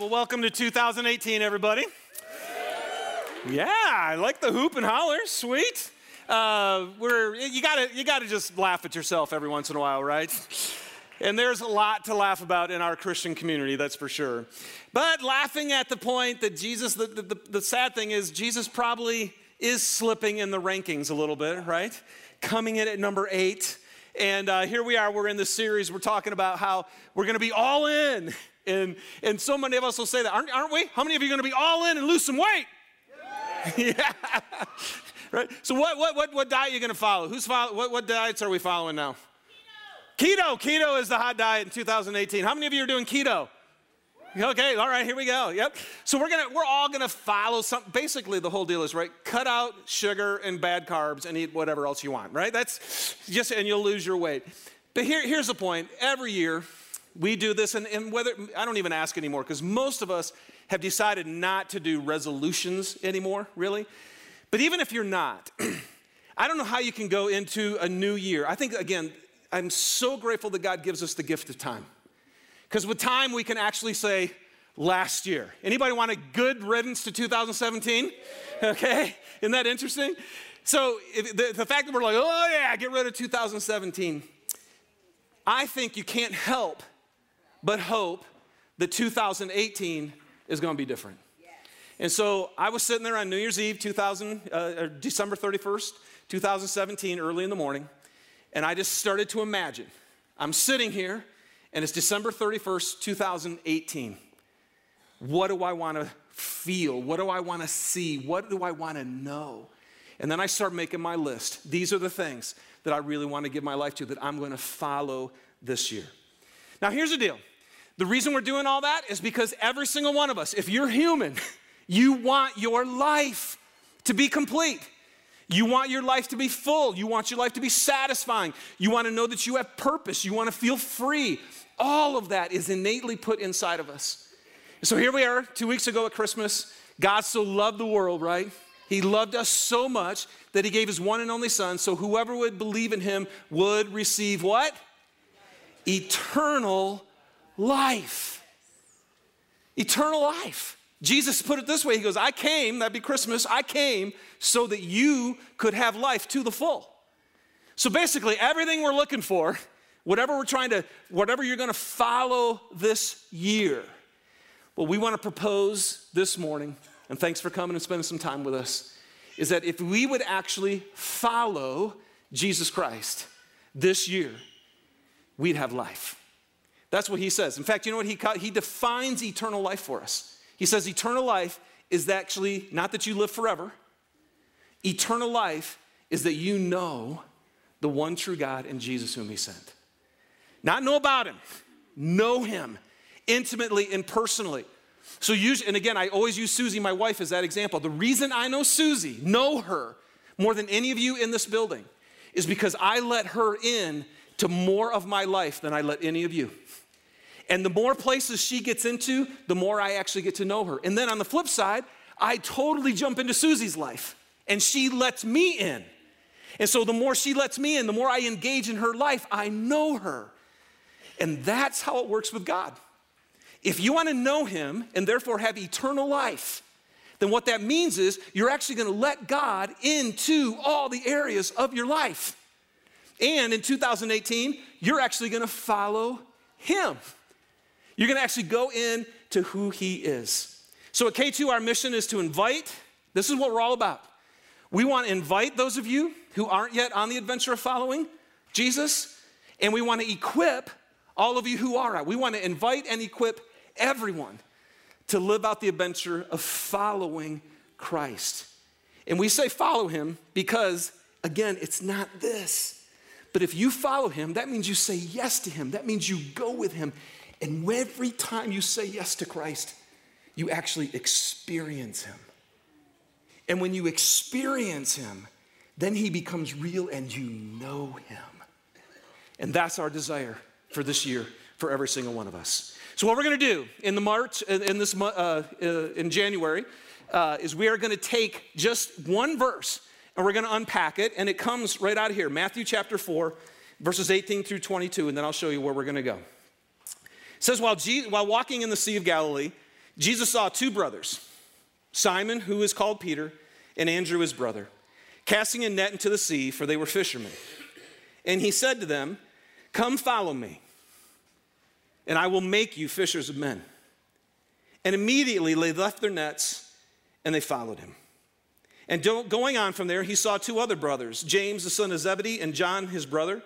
well, welcome to 2018, everybody. Yeah, I like the hoop and holler. Sweet. Uh, we're you gotta you gotta just laugh at yourself every once in a while, right? And there's a lot to laugh about in our Christian community, that's for sure. But laughing at the point that Jesus, the, the, the sad thing is, Jesus probably is slipping in the rankings a little bit, right? Coming in at number eight. And uh, here we are, we're in this series, we're talking about how we're gonna be all in. And, and so many of us will say that, aren't, aren't we? How many of you are gonna be all in and lose some weight? Yeah. right? So, what, what, what, what diet are you gonna follow? Who's follow, what, what diets are we following now? Keto. Keto is the hot diet in 2018. How many of you are doing keto? Okay, all right, here we go. Yep. So we're gonna we're all gonna follow some basically the whole deal is right, cut out sugar and bad carbs and eat whatever else you want, right? That's just and you'll lose your weight. But here, here's the point. Every year we do this, and, and whether I don't even ask anymore, because most of us have decided not to do resolutions anymore, really. But even if you're not, I don't know how you can go into a new year. I think again, I'm so grateful that God gives us the gift of time. Because with time, we can actually say, last year. Anybody want a good riddance to 2017? Okay, isn't that interesting? So the, the fact that we're like, oh yeah, get rid of 2017, I think you can't help but hope that 2018 is going to be different. And so I was sitting there on New Year's Eve, 2000, uh, December 31st, 2017, early in the morning, and I just started to imagine. I'm sitting here, and it's December 31st, 2018. What do I want to feel? What do I want to see? What do I want to know? And then I start making my list. These are the things that I really want to give my life to, that I'm going to follow this year. Now, here's the deal the reason we're doing all that is because every single one of us, if you're human, you want your life to be complete. You want your life to be full. You want your life to be satisfying. You want to know that you have purpose. You want to feel free. All of that is innately put inside of us. So here we are, two weeks ago at Christmas. God so loved the world, right? He loved us so much that he gave his one and only son, so whoever would believe in him would receive what? Eternal life. Eternal life. Jesus put it this way He goes, I came, that'd be Christmas, I came so that you could have life to the full. So basically, everything we're looking for, whatever we're trying to, whatever you're gonna follow this year, what we wanna propose this morning, and thanks for coming and spending some time with us, is that if we would actually follow Jesus Christ this year, we'd have life. That's what he says. In fact, you know what he, he defines eternal life for us. He says eternal life is actually not that you live forever. Eternal life is that you know the one true God and Jesus whom he sent. Not know about him, know him intimately and personally. So usually, and again, I always use Susie, my wife, as that example. The reason I know Susie, know her more than any of you in this building, is because I let her in to more of my life than I let any of you. And the more places she gets into, the more I actually get to know her. And then on the flip side, I totally jump into Susie's life and she lets me in. And so the more she lets me in, the more I engage in her life, I know her. And that's how it works with God. If you want to know him and therefore have eternal life, then what that means is you're actually going to let God into all the areas of your life. And in 2018, you're actually going to follow him. You're going to actually go in to who he is. So at K2, our mission is to invite. This is what we're all about. We want to invite those of you who aren't yet on the adventure of following Jesus, and we want to equip all of you who are. We want to invite and equip everyone to live out the adventure of following Christ. And we say follow him because, again, it's not this. But if you follow him, that means you say yes to him. That means you go with him. And every time you say yes to Christ, you actually experience Him. And when you experience Him, then He becomes real and you know Him. And that's our desire for this year for every single one of us. So, what we're going to do in the March, in this uh, uh, in January, uh, is we are going to take just one verse and we're going to unpack it. And it comes right out of here Matthew chapter 4, verses 18 through 22. And then I'll show you where we're going to go says, while, Jesus, while walking in the Sea of Galilee, Jesus saw two brothers, Simon, who is called Peter, and Andrew, his brother, casting a net into the sea, for they were fishermen. And he said to them, Come follow me, and I will make you fishers of men. And immediately they left their nets and they followed him. And going on from there, he saw two other brothers, James, the son of Zebedee, and John, his brother,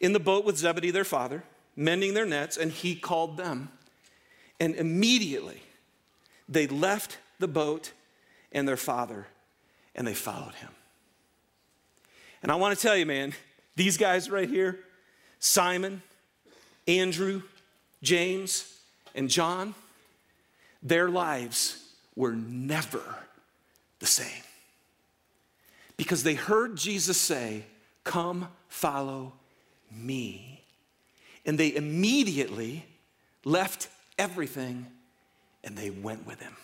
in the boat with Zebedee, their father, mending their nets, and he called them. And immediately they left the boat and their father, and they followed him. And I want to tell you, man, these guys right here Simon, Andrew, James, and John their lives were never the same. Because they heard Jesus say, Come follow me. And they immediately left everything and they went with him.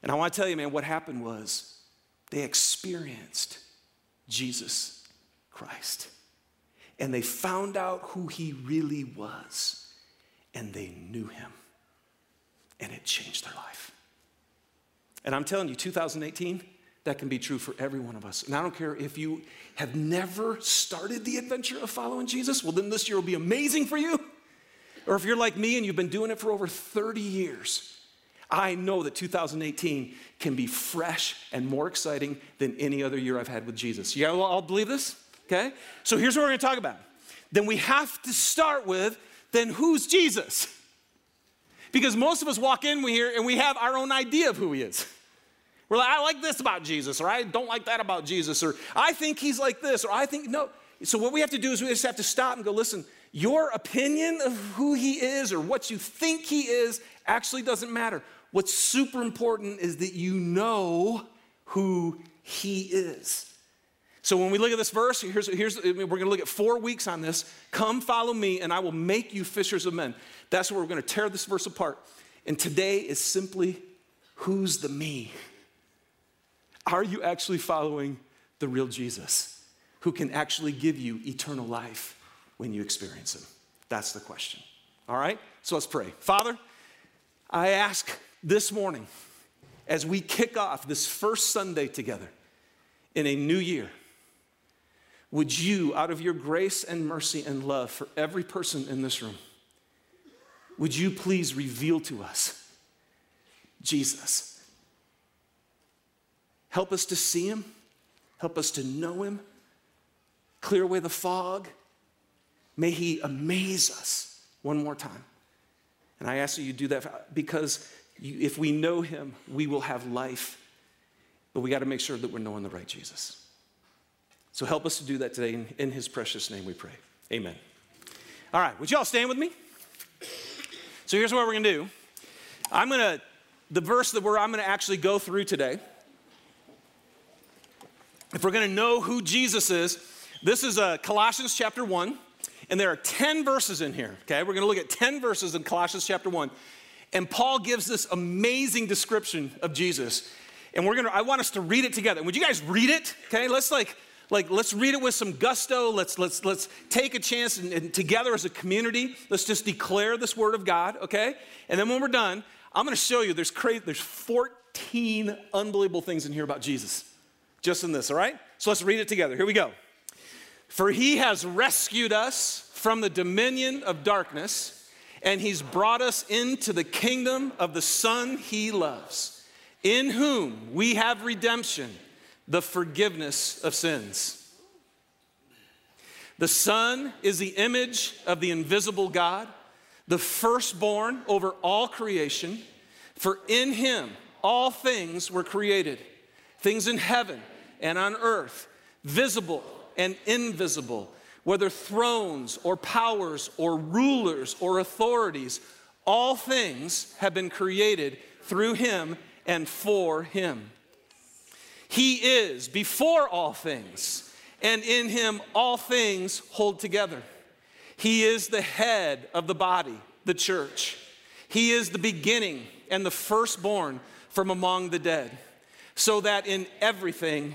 And I want to tell you, man, what happened was they experienced Jesus Christ. And they found out who he really was, and they knew him. And it changed their life. And I'm telling you, 2018, that can be true for every one of us. And I don't care if you have never started the adventure of following Jesus, well, then this year will be amazing for you. Or if you're like me and you've been doing it for over 30 years, I know that 2018 can be fresh and more exciting than any other year I've had with Jesus. You all believe this? Okay? So here's what we're gonna talk about. Then we have to start with then who's Jesus? Because most of us walk in we here and we have our own idea of who he is. We're like, I like this about Jesus, or I don't like that about Jesus, or I think he's like this, or I think, no. So what we have to do is we just have to stop and go, listen, your opinion of who he is or what you think he is actually doesn't matter. What's super important is that you know who he is. So when we look at this verse, here's, here's we're going to look at four weeks on this. Come follow me, and I will make you fishers of men. That's where we're going to tear this verse apart. And today is simply who's the me? Are you actually following the real Jesus who can actually give you eternal life when you experience him? That's the question. All right? So let's pray. Father, I ask this morning as we kick off this first Sunday together in a new year would you, out of your grace and mercy and love for every person in this room, would you please reveal to us Jesus? Help us to see him, help us to know him, clear away the fog. May he amaze us one more time. And I ask that you do that because you, if we know him, we will have life. But we got to make sure that we're knowing the right Jesus. So help us to do that today. In, in his precious name we pray. Amen. All right, would you all stand with me? So here's what we're going to do. I'm going to, the verse that we're, I'm going to actually go through today. If we're going to know who Jesus is, this is uh, Colossians chapter 1, and there are 10 verses in here, okay? We're going to look at 10 verses in Colossians chapter 1. And Paul gives this amazing description of Jesus. And we're going to, I want us to read it together. Would you guys read it? Okay, let's like, like let's read it with some gusto let's let's let's take a chance and, and, together as a community let's just declare this word of god okay and then when we're done i'm going to show you there's crazy there's 14 unbelievable things in here about jesus just in this all right? So let's read it together. Here we go. For he has rescued us from the dominion of darkness and he's brought us into the kingdom of the son he loves in whom we have redemption the forgiveness of sins. The Son is the image of the invisible God, the firstborn over all creation, for in him all things were created, things in heaven and on earth, visible and invisible, whether thrones or powers or rulers or authorities, all things have been created through him and for him. He is before all things, and in him all things hold together. He is the head of the body, the church. He is the beginning and the firstborn from among the dead, so that in everything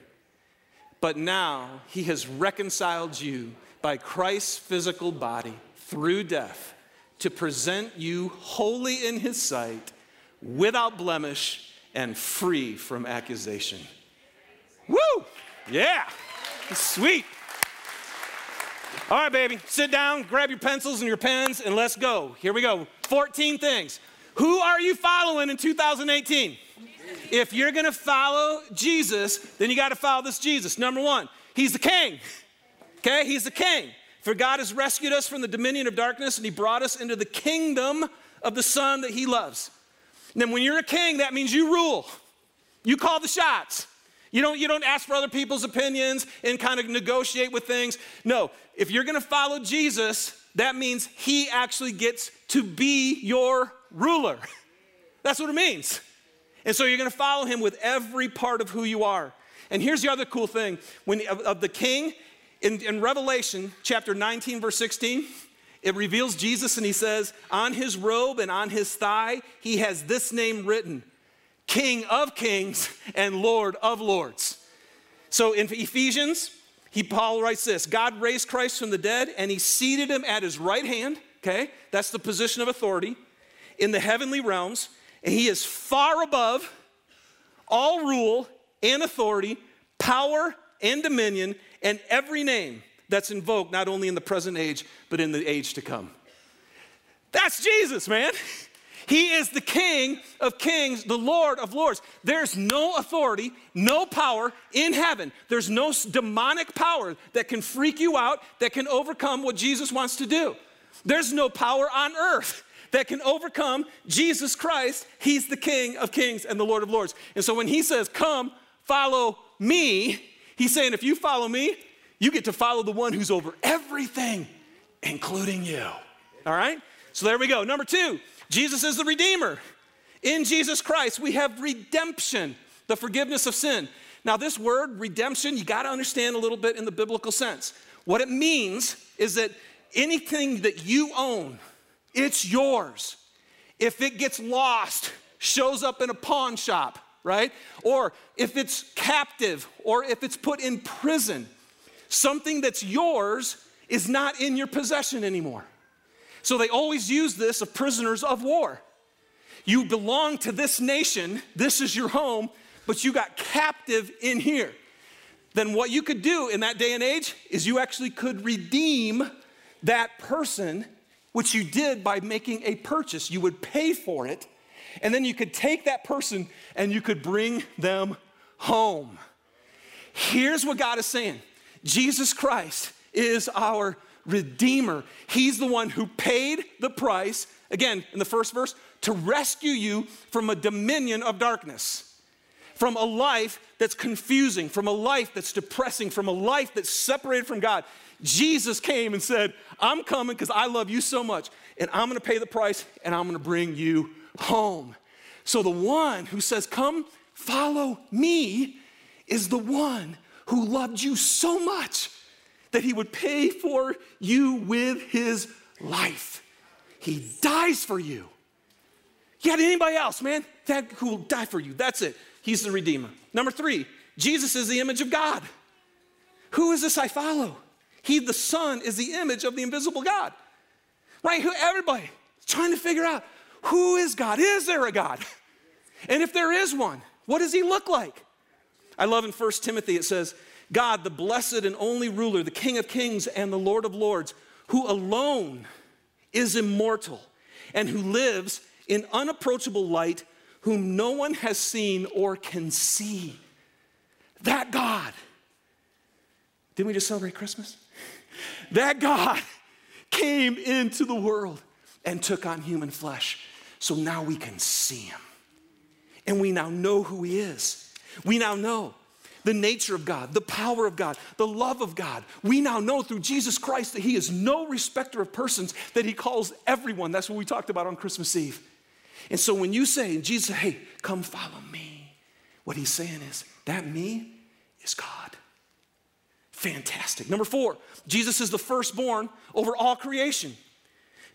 but now he has reconciled you by Christ's physical body through death to present you holy in his sight, without blemish, and free from accusation. Woo! Yeah! Sweet. All right, baby, sit down, grab your pencils and your pens, and let's go. Here we go. 14 things. Who are you following in 2018? If you're gonna follow Jesus, then you gotta follow this Jesus. Number one, he's the king. Okay, he's the king. For God has rescued us from the dominion of darkness and he brought us into the kingdom of the Son that he loves. And then when you're a king, that means you rule. You call the shots. You don't, you don't ask for other people's opinions and kind of negotiate with things. No, if you're gonna follow Jesus, that means he actually gets to be your ruler. That's what it means. And so you're gonna follow him with every part of who you are. And here's the other cool thing when, of, of the king, in, in Revelation chapter 19, verse 16, it reveals Jesus and he says, On his robe and on his thigh, he has this name written King of kings and Lord of lords. So in Ephesians, he, Paul writes this God raised Christ from the dead and he seated him at his right hand, okay? That's the position of authority in the heavenly realms, and he is far above all rule and authority, power and dominion, and every name that's invoked not only in the present age, but in the age to come. That's Jesus, man. He is the King of kings, the Lord of lords. There's no authority, no power in heaven. There's no demonic power that can freak you out, that can overcome what Jesus wants to do. There's no power on earth that can overcome Jesus Christ. He's the King of kings and the Lord of lords. And so when he says, Come, follow me, He's saying, if you follow me, you get to follow the one who's over everything, including you. All right? So there we go. Number two, Jesus is the Redeemer. In Jesus Christ, we have redemption, the forgiveness of sin. Now, this word, redemption, you got to understand a little bit in the biblical sense. What it means is that anything that you own, it's yours. If it gets lost, shows up in a pawn shop, right? Or if it's captive or if it's put in prison, something that's yours is not in your possession anymore. So they always use this of prisoners of war. You belong to this nation, this is your home, but you got captive in here. Then what you could do in that day and age is you actually could redeem that person, which you did by making a purchase. You would pay for it and then you could take that person and you could bring them home. Here's what God is saying Jesus Christ is our Redeemer. He's the one who paid the price, again, in the first verse, to rescue you from a dominion of darkness, from a life that's confusing, from a life that's depressing, from a life that's separated from God. Jesus came and said, I'm coming because I love you so much, and I'm gonna pay the price and I'm gonna bring you home. So the one who says, Come, follow me, is the one who loved you so much that he would pay for you with his life. He dies for you. You got anybody else, man, that who will die for you. That's it. He's the Redeemer. Number three, Jesus is the image of God. Who is this I follow? He, the Son, is the image of the invisible God. Right? Who everybody trying to figure out who is God? Is there a God? And if there is one, what does he look like? I love in 1 Timothy it says, God, the blessed and only ruler, the King of kings and the Lord of lords, who alone is immortal and who lives in unapproachable light, whom no one has seen or can see. That God. Didn't we just celebrate Christmas? That God came into the world and took on human flesh so now we can see him. And we now know who he is. We now know the nature of God, the power of God, the love of God. We now know through Jesus Christ that he is no respecter of persons, that he calls everyone. That's what we talked about on Christmas Eve. And so when you say, Jesus hey, come follow me, what he's saying is, that me is God. Fantastic. Number four, Jesus is the firstborn over all creation.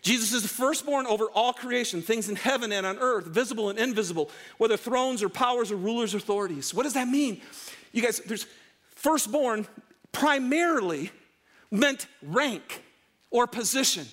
Jesus is the firstborn over all creation, things in heaven and on earth, visible and invisible, whether thrones or powers or rulers or authorities. What does that mean? You guys, there's firstborn primarily meant rank or position.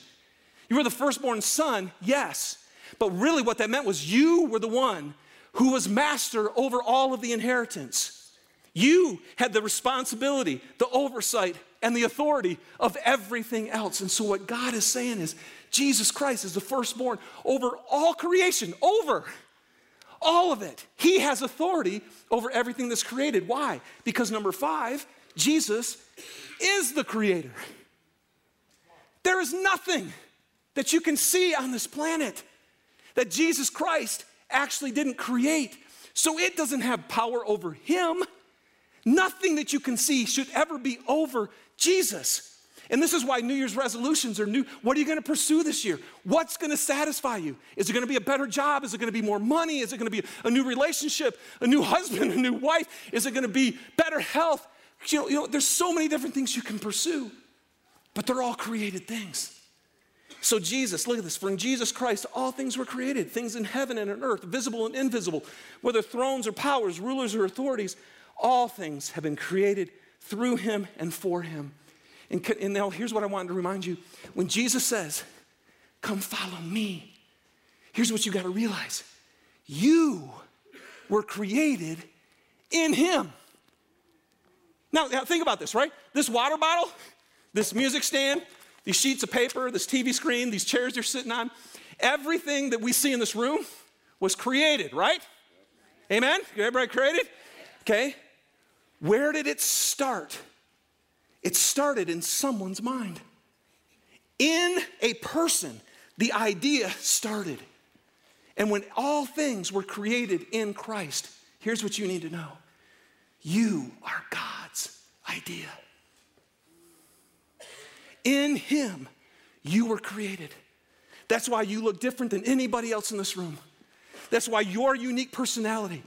You were the firstborn son, yes. But really, what that meant was you were the one who was master over all of the inheritance. You had the responsibility, the oversight, and the authority of everything else. And so, what God is saying is, Jesus Christ is the firstborn over all creation, over all of it. He has authority over everything that's created. Why? Because number five, Jesus is the creator. There is nothing that you can see on this planet that Jesus Christ actually didn't create. So it doesn't have power over him. Nothing that you can see should ever be over Jesus. And this is why New Year's resolutions are new. What are you going to pursue this year? What's going to satisfy you? Is it going to be a better job? Is it going to be more money? Is it going to be a new relationship, a new husband, a new wife? Is it going to be better health? You know, you know, there's so many different things you can pursue, but they're all created things. So, Jesus, look at this. For in Jesus Christ, all things were created things in heaven and on earth, visible and invisible, whether thrones or powers, rulers or authorities, all things have been created through him and for him. And, and now, here's what I wanted to remind you when Jesus says, Come follow me, here's what you got to realize you were created in him. Now, now, think about this, right? This water bottle, this music stand, these sheets of paper, this TV screen, these chairs you're sitting on, everything that we see in this room was created, right? Amen? Everybody created? Okay. Where did it start? It started in someone's mind. In a person, the idea started. And when all things were created in Christ, here's what you need to know you are God's idea. In Him, you were created. That's why you look different than anybody else in this room. That's why your unique personality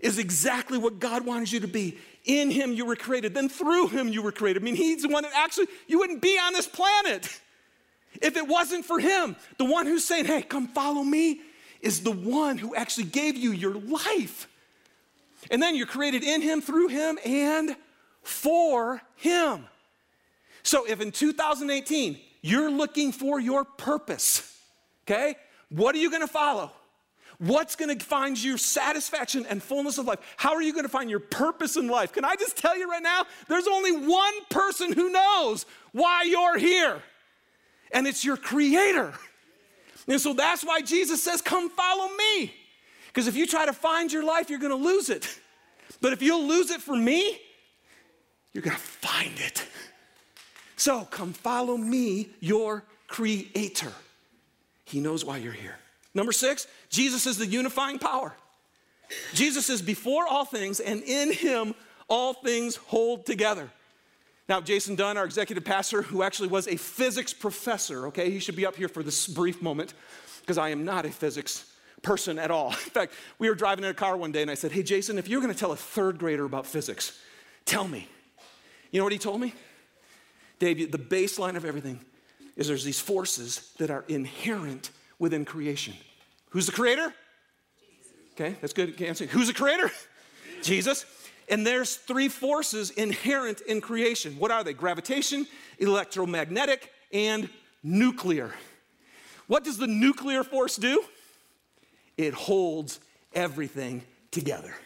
is exactly what God wanted you to be. In Him, you were created. Then through Him, you were created. I mean, He's the one that actually, you wouldn't be on this planet if it wasn't for Him. The one who's saying, hey, come follow me, is the one who actually gave you your life. And then you're created in Him, through Him, and for Him. So if in 2018 you're looking for your purpose, okay, what are you gonna follow? What's gonna find you satisfaction and fullness of life? How are you gonna find your purpose in life? Can I just tell you right now, there's only one person who knows why you're here, and it's your creator. And so that's why Jesus says, Come follow me. Because if you try to find your life, you're gonna lose it. But if you'll lose it for me, you're gonna find it. So come follow me, your creator. He knows why you're here. Number six, Jesus is the unifying power. Jesus is before all things, and in him all things hold together. Now, Jason Dunn, our executive pastor, who actually was a physics professor, okay, he should be up here for this brief moment because I am not a physics person at all. In fact, we were driving in a car one day and I said, Hey, Jason, if you're gonna tell a third grader about physics, tell me. You know what he told me? Dave, the baseline of everything is there's these forces that are inherent within creation. Who's the creator? Okay, that's good answer. Who's the creator? Jesus. And there's three forces inherent in creation. What are they? Gravitation, electromagnetic, and nuclear. What does the nuclear force do? It holds everything together.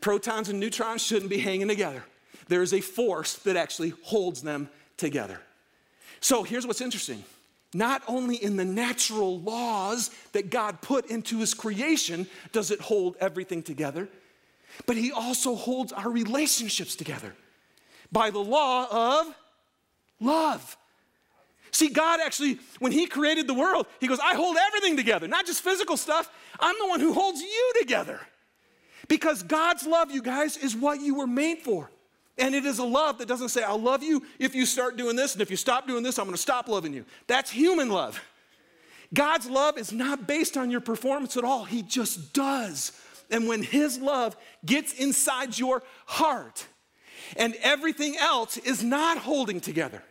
Protons and neutrons shouldn't be hanging together. There is a force that actually holds them together. So here's what's interesting. Not only in the natural laws that God put into his creation does it hold everything together, but he also holds our relationships together by the law of love. See, God actually, when He created the world, He goes, I hold everything together, not just physical stuff. I'm the one who holds you together. Because God's love, you guys, is what you were made for. And it is a love that doesn't say, I'll love you if you start doing this, and if you stop doing this, I'm gonna stop loving you. That's human love. God's love is not based on your performance at all, He just does. And when His love gets inside your heart, and everything else is not holding together,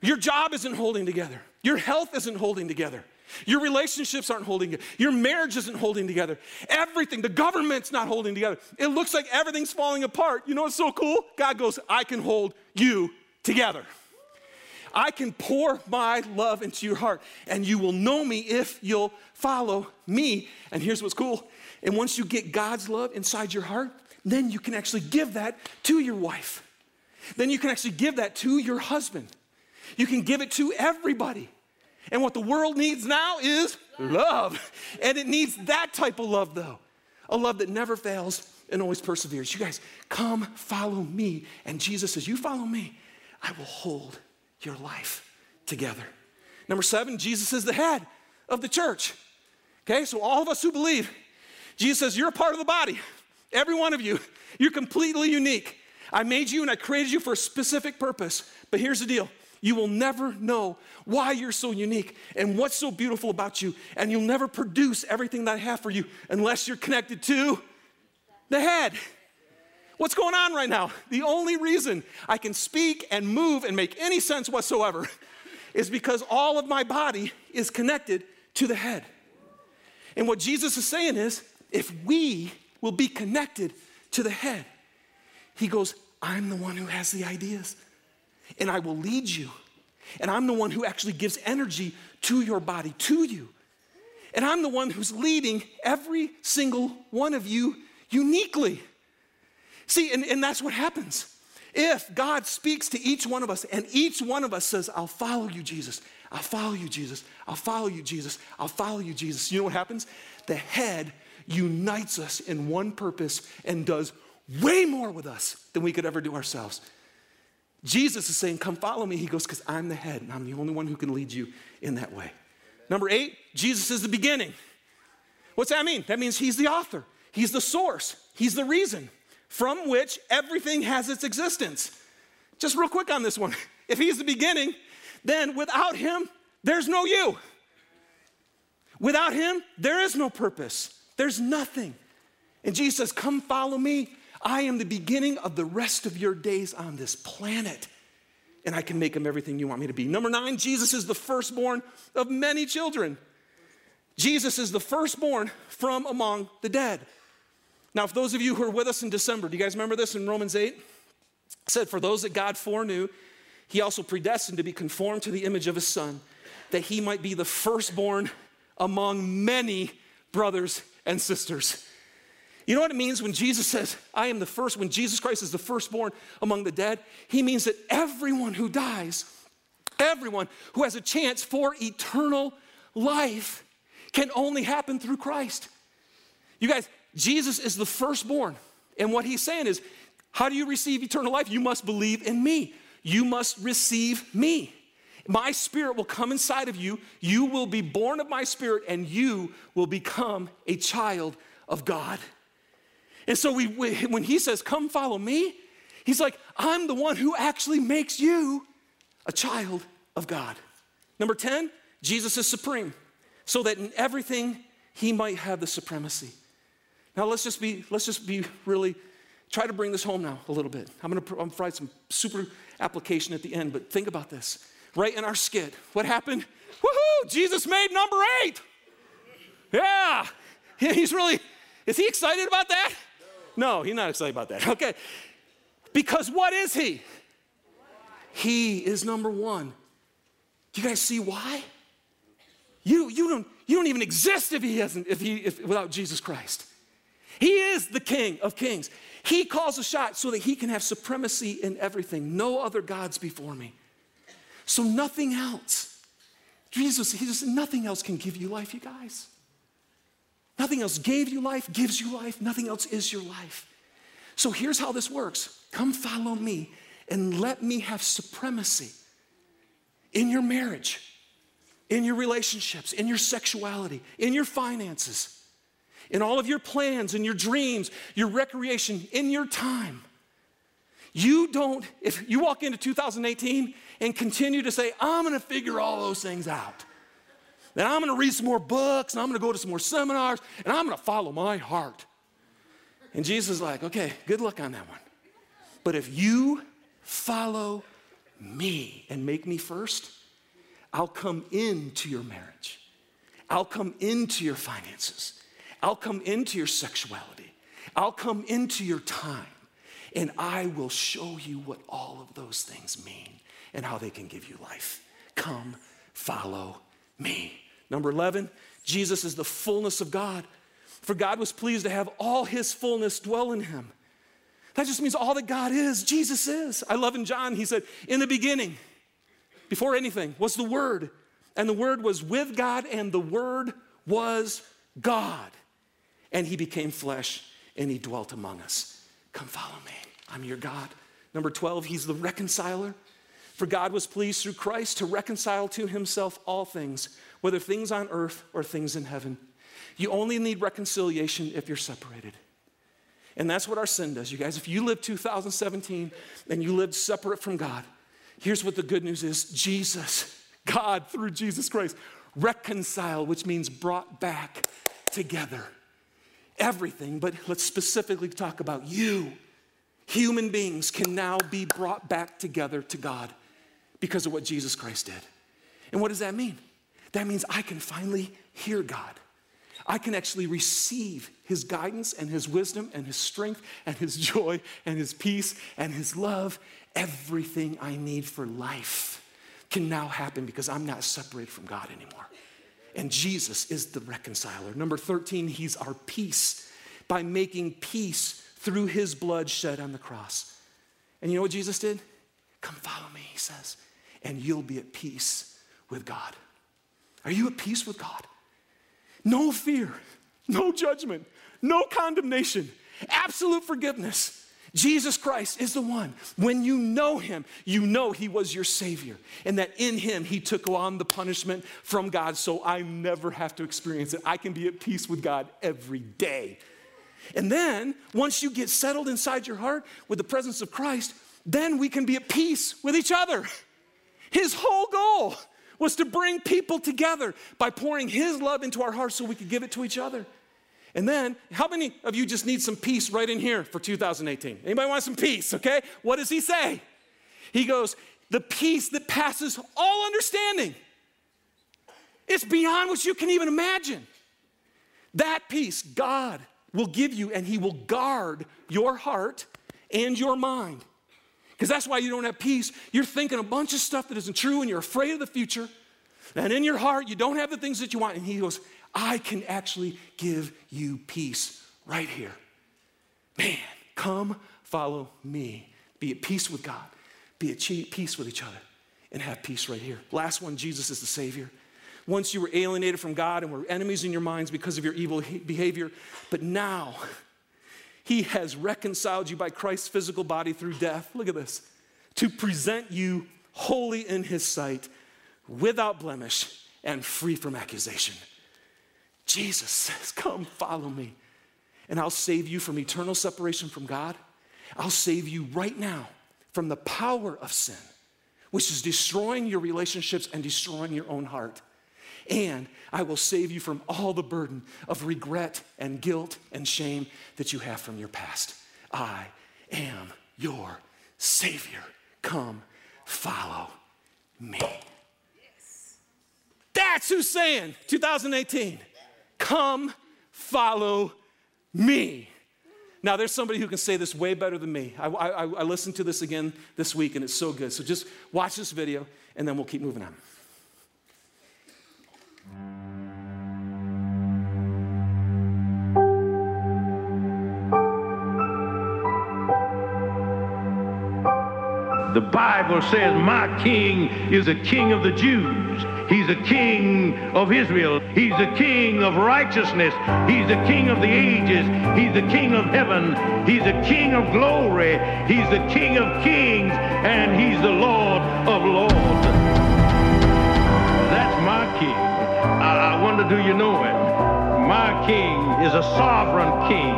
your job isn't holding together, your health isn't holding together. Your relationships aren't holding together. Your marriage isn't holding together. Everything, the government's not holding together. It looks like everything's falling apart. You know what's so cool? God goes, I can hold you together. I can pour my love into your heart, and you will know me if you'll follow me. And here's what's cool. And once you get God's love inside your heart, then you can actually give that to your wife. Then you can actually give that to your husband. You can give it to everybody. And what the world needs now is love. And it needs that type of love, though a love that never fails and always perseveres. You guys, come follow me. And Jesus says, You follow me, I will hold your life together. Number seven, Jesus is the head of the church. Okay, so all of us who believe, Jesus says, You're a part of the body. Every one of you, you're completely unique. I made you and I created you for a specific purpose. But here's the deal you will never know why you're so unique and what's so beautiful about you. And you'll never produce everything that I have for you unless you're connected to the head. What's going on right now? The only reason I can speak and move and make any sense whatsoever is because all of my body is connected to the head. And what Jesus is saying is if we will be connected to the head, he goes, I'm the one who has the ideas, and I will lead you. And I'm the one who actually gives energy to your body, to you. And I'm the one who's leading every single one of you uniquely. See, and, and that's what happens. If God speaks to each one of us and each one of us says, I'll follow you, Jesus, I'll follow you, Jesus, I'll follow you, Jesus, I'll follow you, Jesus, you know what happens? The head unites us in one purpose and does way more with us than we could ever do ourselves. Jesus is saying, Come follow me. He goes, Because I'm the head and I'm the only one who can lead you in that way. Number eight, Jesus is the beginning. What's that mean? That means he's the author, he's the source, he's the reason from which everything has its existence. Just real quick on this one. If he's the beginning, then without him, there's no you. Without him, there is no purpose. There's nothing. And Jesus says, Come follow me. I am the beginning of the rest of your days on this planet. And I can make him everything you want me to be. Number nine, Jesus is the firstborn of many children. Jesus is the firstborn from among the dead. Now, for those of you who were with us in December, do you guys remember this in Romans 8? It said, For those that God foreknew, he also predestined to be conformed to the image of his son, that he might be the firstborn among many brothers and sisters. You know what it means when Jesus says, I am the first, when Jesus Christ is the firstborn among the dead? He means that everyone who dies, everyone who has a chance for eternal life, can only happen through Christ. You guys, Jesus is the firstborn. And what he's saying is, how do you receive eternal life? You must believe in me. You must receive me. My spirit will come inside of you. You will be born of my spirit, and you will become a child of God. And so, we, when he says, Come follow me, he's like, I'm the one who actually makes you a child of God. Number 10, Jesus is supreme, so that in everything he might have the supremacy. Now let's just be, let's just be really, try to bring this home now a little bit. I'm gonna I'm provide some super application at the end, but think about this. Right in our skit, what happened? Woohoo! Jesus made number eight. Yeah. He's really, is he excited about that? No, he's not excited about that. Okay. Because what is he? He is number one. Do you guys see why? You, you, don't, you don't even exist if he hasn't, if he, if, without Jesus Christ. He is the King of kings. He calls a shot so that he can have supremacy in everything. No other gods before me. So nothing else. Jesus, he just nothing else can give you life, you guys. Nothing else gave you life, gives you life. Nothing else is your life. So here's how this works come follow me and let me have supremacy in your marriage, in your relationships, in your sexuality, in your finances in all of your plans and your dreams, your recreation, in your time. You don't, if you walk into 2018 and continue to say, I'm gonna figure all those things out, and I'm going to read some more books, and I'm going to go to some more seminars, and I'm going to follow my heart. And Jesus is like, okay, good luck on that one. But if you follow me and make me first, I'll come into your marriage. I'll come into your finances. I'll come into your sexuality. I'll come into your time. And I will show you what all of those things mean and how they can give you life. Come, follow me. Number 11, Jesus is the fullness of God. For God was pleased to have all his fullness dwell in him. That just means all that God is, Jesus is. I love in John, he said, In the beginning, before anything, was the Word. And the Word was with God, and the Word was God. And he became flesh and he dwelt among us. Come follow me. I'm your God. Number 12, he's the reconciler. For God was pleased through Christ to reconcile to himself all things, whether things on earth or things in heaven. You only need reconciliation if you're separated. And that's what our sin does, you guys. If you lived 2017 and you lived separate from God, here's what the good news is Jesus, God through Jesus Christ, reconciled, which means brought back together. Everything, but let's specifically talk about you. Human beings can now be brought back together to God because of what Jesus Christ did. And what does that mean? That means I can finally hear God. I can actually receive his guidance and his wisdom and his strength and his joy and his peace and his love. Everything I need for life can now happen because I'm not separated from God anymore. And Jesus is the reconciler. Number 13, he's our peace by making peace through his blood shed on the cross. And you know what Jesus did? Come follow me, he says, and you'll be at peace with God. Are you at peace with God? No fear, no judgment, no condemnation, absolute forgiveness. Jesus Christ is the one. When you know him, you know he was your Savior, and that in him he took on the punishment from God so I never have to experience it. I can be at peace with God every day. And then, once you get settled inside your heart with the presence of Christ, then we can be at peace with each other. His whole goal was to bring people together by pouring His love into our hearts so we could give it to each other. And then, how many of you just need some peace right in here for 2018? Anybody want some peace, okay? What does he say? He goes, the peace that passes all understanding. It's beyond what you can even imagine. That peace God will give you, and He will guard your heart and your mind. Because that's why you don't have peace. You're thinking a bunch of stuff that isn't true and you're afraid of the future. And in your heart, you don't have the things that you want. And he goes, I can actually give you peace right here. Man, come follow me. Be at peace with God, be at peace with each other, and have peace right here. Last one Jesus is the Savior. Once you were alienated from God and were enemies in your minds because of your evil behavior, but now, he has reconciled you by Christ's physical body through death. Look at this. To present you holy in his sight, without blemish, and free from accusation. Jesus says, Come follow me, and I'll save you from eternal separation from God. I'll save you right now from the power of sin, which is destroying your relationships and destroying your own heart and I will save you from all the burden of regret and guilt and shame that you have from your past. I am your Savior. Come, follow me. Yes. That's who's saying 2018. Come, follow me. Now, there's somebody who can say this way better than me. I, I, I listened to this again this week, and it's so good. So just watch this video, and then we'll keep moving on. The Bible says, My king is a king of the Jews. He's a king of Israel. He's a king of righteousness. He's the king of the ages. He's the king of heaven. He's the king of glory. He's the king of kings. And he's the Lord of lords. That's my king. Wonder, do you know him? My king is a sovereign king.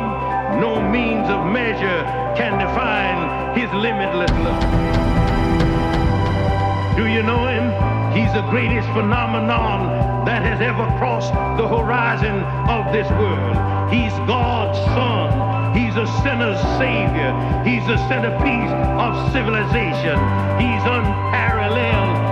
No means of measure can define his limitless love. Do you know him? He's the greatest phenomenon that has ever crossed the horizon of this world. He's God's Son. He's a sinner's Savior. He's the centerpiece of civilization. He's unparalleled.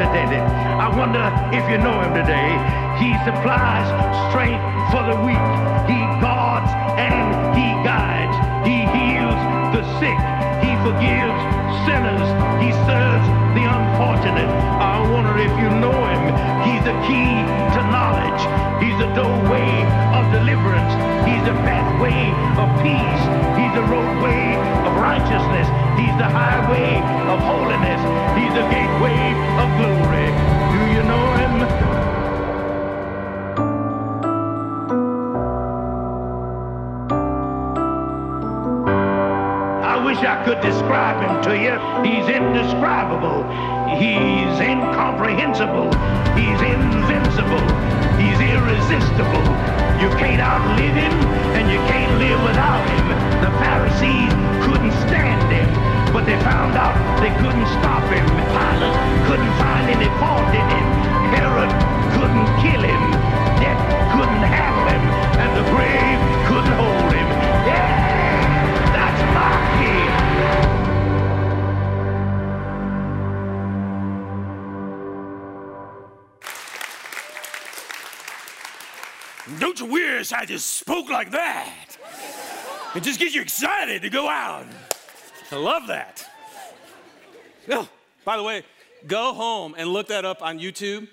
Unprecedented. I wonder if you know him today. He supplies strength for the weak. He guards and he guides. He heals the sick. He forgives sinners. He serves the unfortunate. I wonder if you know him. He's the key to knowledge. He's the doorway of deliverance. He's the pathway of peace. He's the roadway of righteousness. He's the highway of holiness. He's the gateway of glory. Do you know him? Wish I could describe him to you. He's indescribable. He's incomprehensible. He's invincible. He's irresistible. You can't outlive him, and you can't live without him. The Pharisees couldn't stand him, but they found out they couldn't stop him. Pilate couldn't find any fault in him. Herod couldn't kill him. Death couldn't handle him, and the grave couldn't hold him. Yeah. Don't you wish I just spoke like that? It just gets you excited to go out. I love that. Oh, by the way, go home and look that up on YouTube.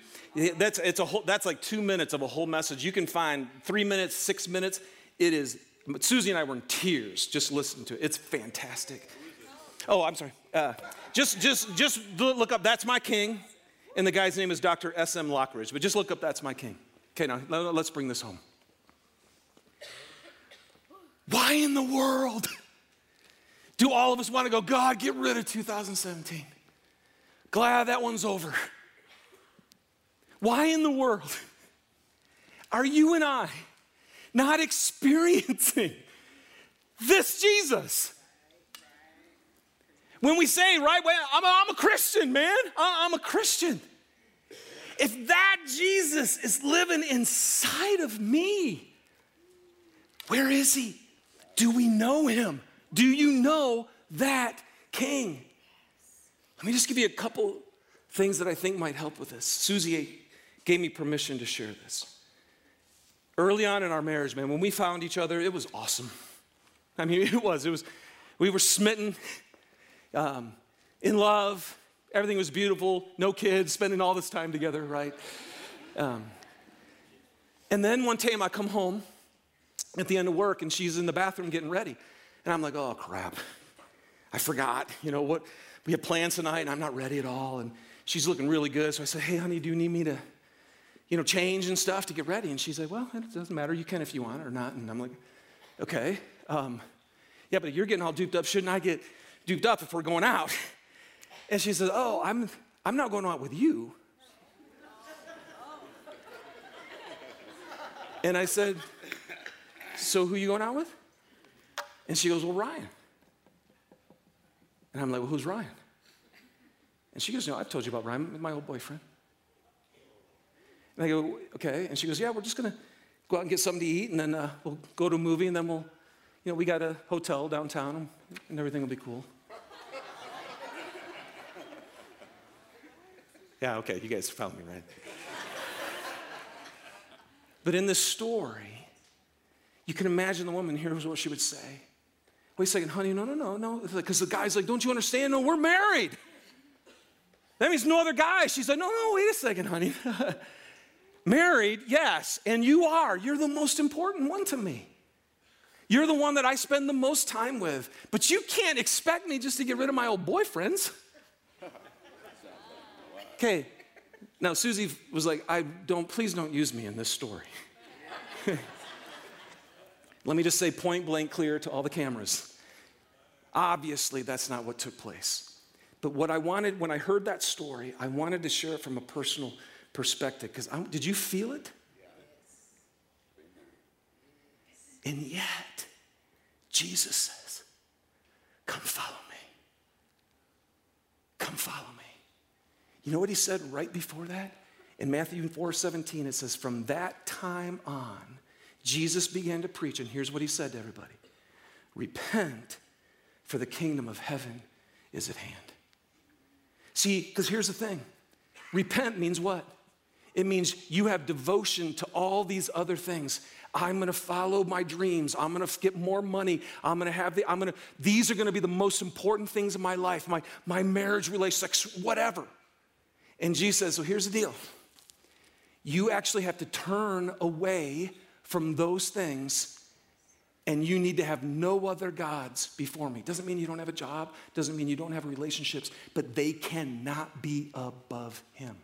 That's, it's a whole, that's like two minutes of a whole message. You can find three minutes, six minutes. It is, Susie and I were in tears just listening to it. It's fantastic. Oh, I'm sorry. Uh, just, just, just look up That's My King. And the guy's name is Dr. S.M. Lockridge. But just look up That's My King. Okay, now let- let's bring this home. Why in the world do all of us want to go, God, get rid of 2017? Glad that one's over. Why in the world are you and I not experiencing this Jesus? When we say, right, well, I'm a, I'm a Christian, man, I- I'm a Christian. If that Jesus is living inside of me, where is he? Do we know him? Do you know that king? Let me just give you a couple things that I think might help with this. Susie gave me permission to share this. Early on in our marriage, man, when we found each other, it was awesome. I mean, it was. It was. We were smitten, um, in love. Everything was beautiful. No kids, spending all this time together, right? Um, and then one time I come home at the end of work, and she's in the bathroom getting ready, and I'm like, oh crap, I forgot. You know what? We have plans tonight, and I'm not ready at all. And she's looking really good. So I said, hey, honey, do you need me to, you know, change and stuff to get ready? And she's like, well, it doesn't matter. You can if you want or not. And I'm like, okay. Um, yeah, but you're getting all duped up. Shouldn't I get duped up if we're going out? And she says, oh, I'm, I'm not going out with you. And I said, so who you going out with? And she goes, well, Ryan. And I'm like, well, who's Ryan? And she goes, no, I've told you about Ryan, my old boyfriend. And I go, okay. And she goes, yeah, we're just gonna go out and get something to eat, and then uh, we'll go to a movie, and then we'll, you know, we got a hotel downtown, and everything will be cool. Yeah, okay, you guys found me, right? but in this story, you can imagine the woman, here's what she would say. Wait a second, honey, no, no, no, no. Because the guy's like, don't you understand? No, we're married. That means no other guy. She's like, no, no, wait a second, honey. married, yes, and you are. You're the most important one to me. You're the one that I spend the most time with. But you can't expect me just to get rid of my old boyfriends. Okay. Now, Susie was like, I don't, please don't use me in this story. Let me just say point blank clear to all the cameras. Obviously, that's not what took place. But what I wanted, when I heard that story, I wanted to share it from a personal perspective. Because did you feel it? And yet, Jesus says, Come follow me. Come follow me. You know what he said right before that? In Matthew 4 17, it says, From that time on, Jesus began to preach, and here's what he said to everybody Repent, for the kingdom of heaven is at hand. See, because here's the thing repent means what? It means you have devotion to all these other things. I'm gonna follow my dreams. I'm gonna get more money. I'm gonna have the, I'm gonna, these are gonna be the most important things in my life, my, my marriage, relationship, whatever. And Jesus says, so here's the deal. You actually have to turn away from those things and you need to have no other gods before me. Doesn't mean you don't have a job, doesn't mean you don't have relationships, but they cannot be above him.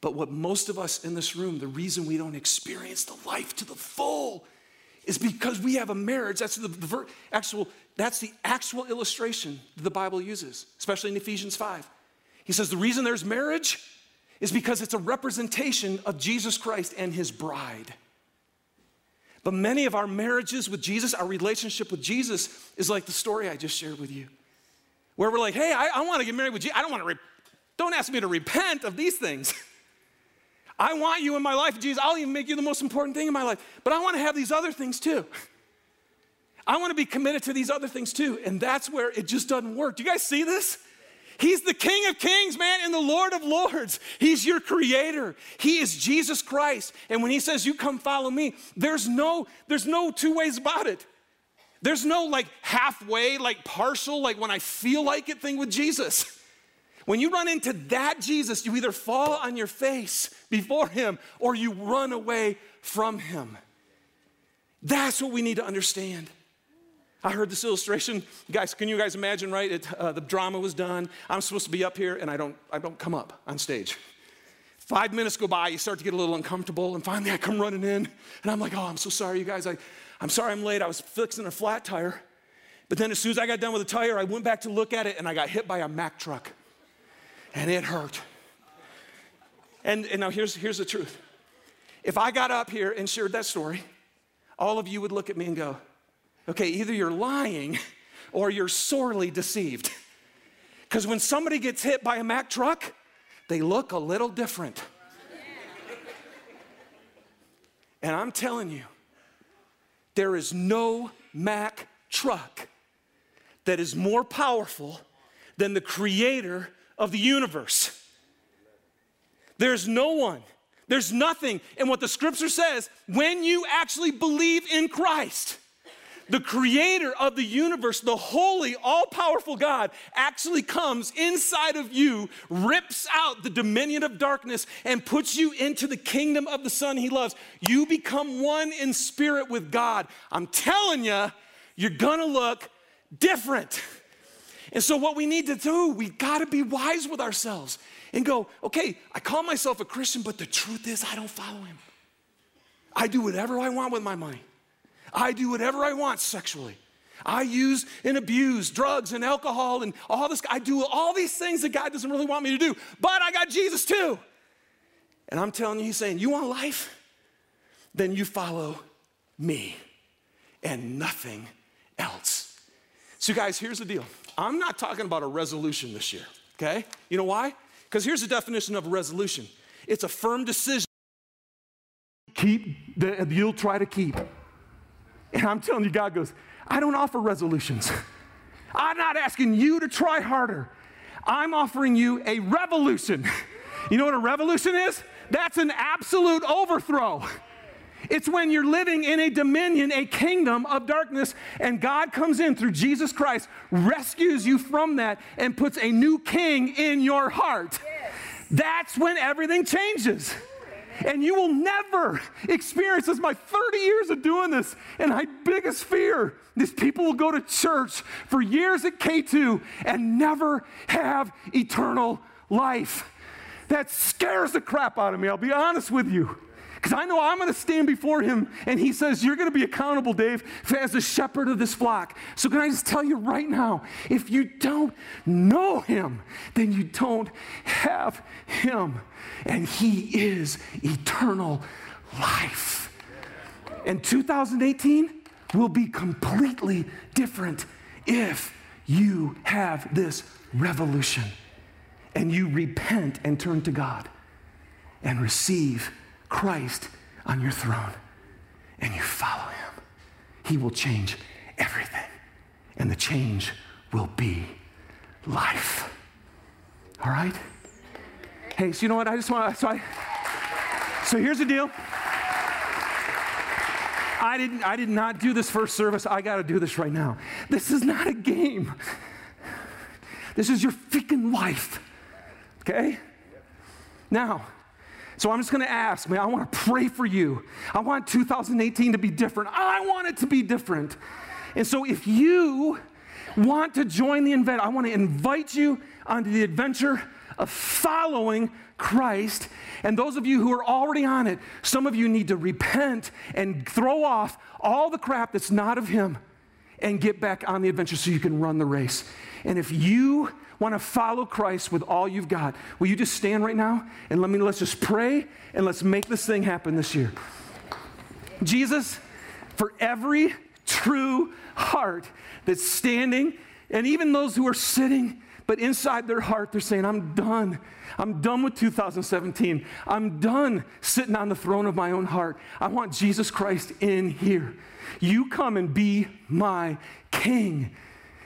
But what most of us in this room, the reason we don't experience the life to the full is because we have a marriage. That's the, actual, that's the actual illustration the Bible uses, especially in Ephesians 5. He says the reason there's marriage is because it's a representation of Jesus Christ and his bride. But many of our marriages with Jesus, our relationship with Jesus, is like the story I just shared with you, where we're like, hey, I, I want to get married with Jesus. I don't want to, re- don't ask me to repent of these things. I want you in my life, Jesus. I'll even make you the most important thing in my life. But I want to have these other things too. I want to be committed to these other things too. And that's where it just doesn't work. Do you guys see this? He's the King of Kings, man, and the Lord of Lords. He's your creator. He is Jesus Christ. And when he says, You come follow me, there's no, there's no two ways about it. There's no like halfway, like partial, like when I feel like it thing with Jesus. When you run into that Jesus, you either fall on your face before him or you run away from him. That's what we need to understand. I heard this illustration. Guys, can you guys imagine, right? It, uh, the drama was done. I'm supposed to be up here and I don't, I don't come up on stage. Five minutes go by, you start to get a little uncomfortable, and finally I come running in and I'm like, oh, I'm so sorry, you guys. I, I'm sorry I'm late. I was fixing a flat tire. But then as soon as I got done with the tire, I went back to look at it and I got hit by a Mack truck and it hurt. And, and now here's, here's the truth. If I got up here and shared that story, all of you would look at me and go, okay, either you're lying or you're sorely deceived. Because when somebody gets hit by a Mack truck, they look a little different. And I'm telling you, there is no Mack truck that is more powerful than the creator of the universe. There's no one, there's nothing. And what the scripture says, when you actually believe in Christ, the creator of the universe, the holy, all powerful God, actually comes inside of you, rips out the dominion of darkness, and puts you into the kingdom of the Son he loves. You become one in spirit with God. I'm telling you, you're gonna look different. And so, what we need to do, we got to be wise with ourselves and go, okay, I call myself a Christian, but the truth is, I don't follow him. I do whatever I want with my money, I do whatever I want sexually. I use and abuse drugs and alcohol and all this. I do all these things that God doesn't really want me to do, but I got Jesus too. And I'm telling you, He's saying, You want life? Then you follow me and nothing else. So, guys, here's the deal I'm not talking about a resolution this year, okay? You know why? Because here's the definition of a resolution it's a firm decision. Keep, that you'll try to keep. And I'm telling you, God goes, I don't offer resolutions. I'm not asking you to try harder. I'm offering you a revolution. You know what a revolution is? That's an absolute overthrow. It's when you're living in a dominion, a kingdom of darkness, and God comes in through Jesus Christ, rescues you from that, and puts a new king in your heart. Yes. That's when everything changes. And you will never experience this. My 30 years of doing this, and my biggest fear is people will go to church for years at K2 and never have eternal life. That scares the crap out of me, I'll be honest with you. Because I know I'm going to stand before him and he says, You're going to be accountable, Dave, as the shepherd of this flock. So, can I just tell you right now if you don't know him, then you don't have him. And he is eternal life. And 2018 will be completely different if you have this revolution and you repent and turn to God. and receive Christ on your throne and you follow him, he will change everything. And the change will be life. All right? Hey, so you know what? I just want to. So, so here's the deal. I didn't I did not do this first service. I got to do this right now. This is not a game. This is your freaking life. Okay? Now, so I'm just going to ask, man, I want to pray for you. I want 2018 to be different. I want it to be different. And so if you want to join the event, I want to invite you onto the adventure of following Christ. And those of you who are already on it, some of you need to repent and throw off all the crap that's not of Him and get back on the adventure so you can run the race. And if you want to follow Christ with all you've got, will you just stand right now and let me let's just pray and let's make this thing happen this year. Jesus, for every true heart that's standing, and even those who are sitting, but inside their heart, they're saying, I'm done. I'm done with 2017. I'm done sitting on the throne of my own heart. I want Jesus Christ in here. You come and be my king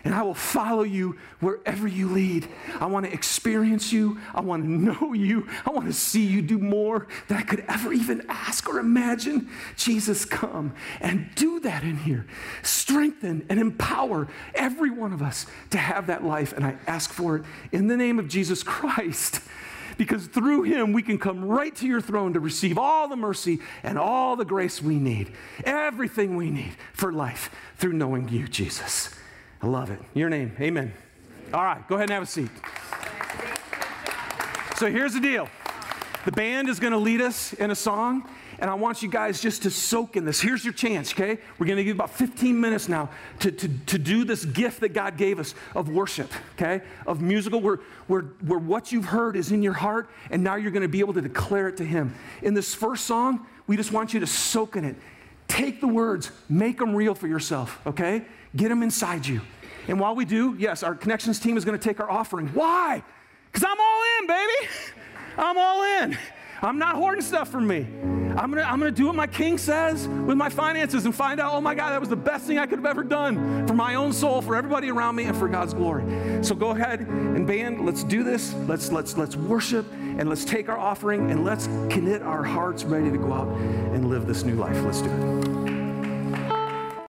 and I will follow you wherever you lead. I want to experience you. I want to know you. I want to see you do more than I could ever even ask or imagine. Jesus, come and do that in here. Strengthen and empower every one of us to have that life. And I ask for it in the name of Jesus Christ. Because through him, we can come right to your throne to receive all the mercy and all the grace we need, everything we need for life through knowing you, Jesus. I love it. Your name. Amen. All right, go ahead and have a seat. So here's the deal the band is going to lead us in a song, and I want you guys just to soak in this. Here's your chance, okay? We're going to give you about 15 minutes now to, to, to do this gift that God gave us of worship, okay? Of musical, where, where, where what you've heard is in your heart, and now you're going to be able to declare it to Him. In this first song, we just want you to soak in it. Take the words, make them real for yourself, okay? Get them inside you. And while we do, yes, our connections team is going to take our offering. Why? Because I'm all in, baby. I'm all in. I'm not hoarding stuff for me. I'm gonna, I'm gonna do what my king says with my finances and find out, oh my God, that was the best thing I could have ever done for my own soul, for everybody around me, and for God's glory. So go ahead and band, let's do this. Let's let's let's worship and let's take our offering and let's commit our hearts ready to go out and live this new life. Let's do it.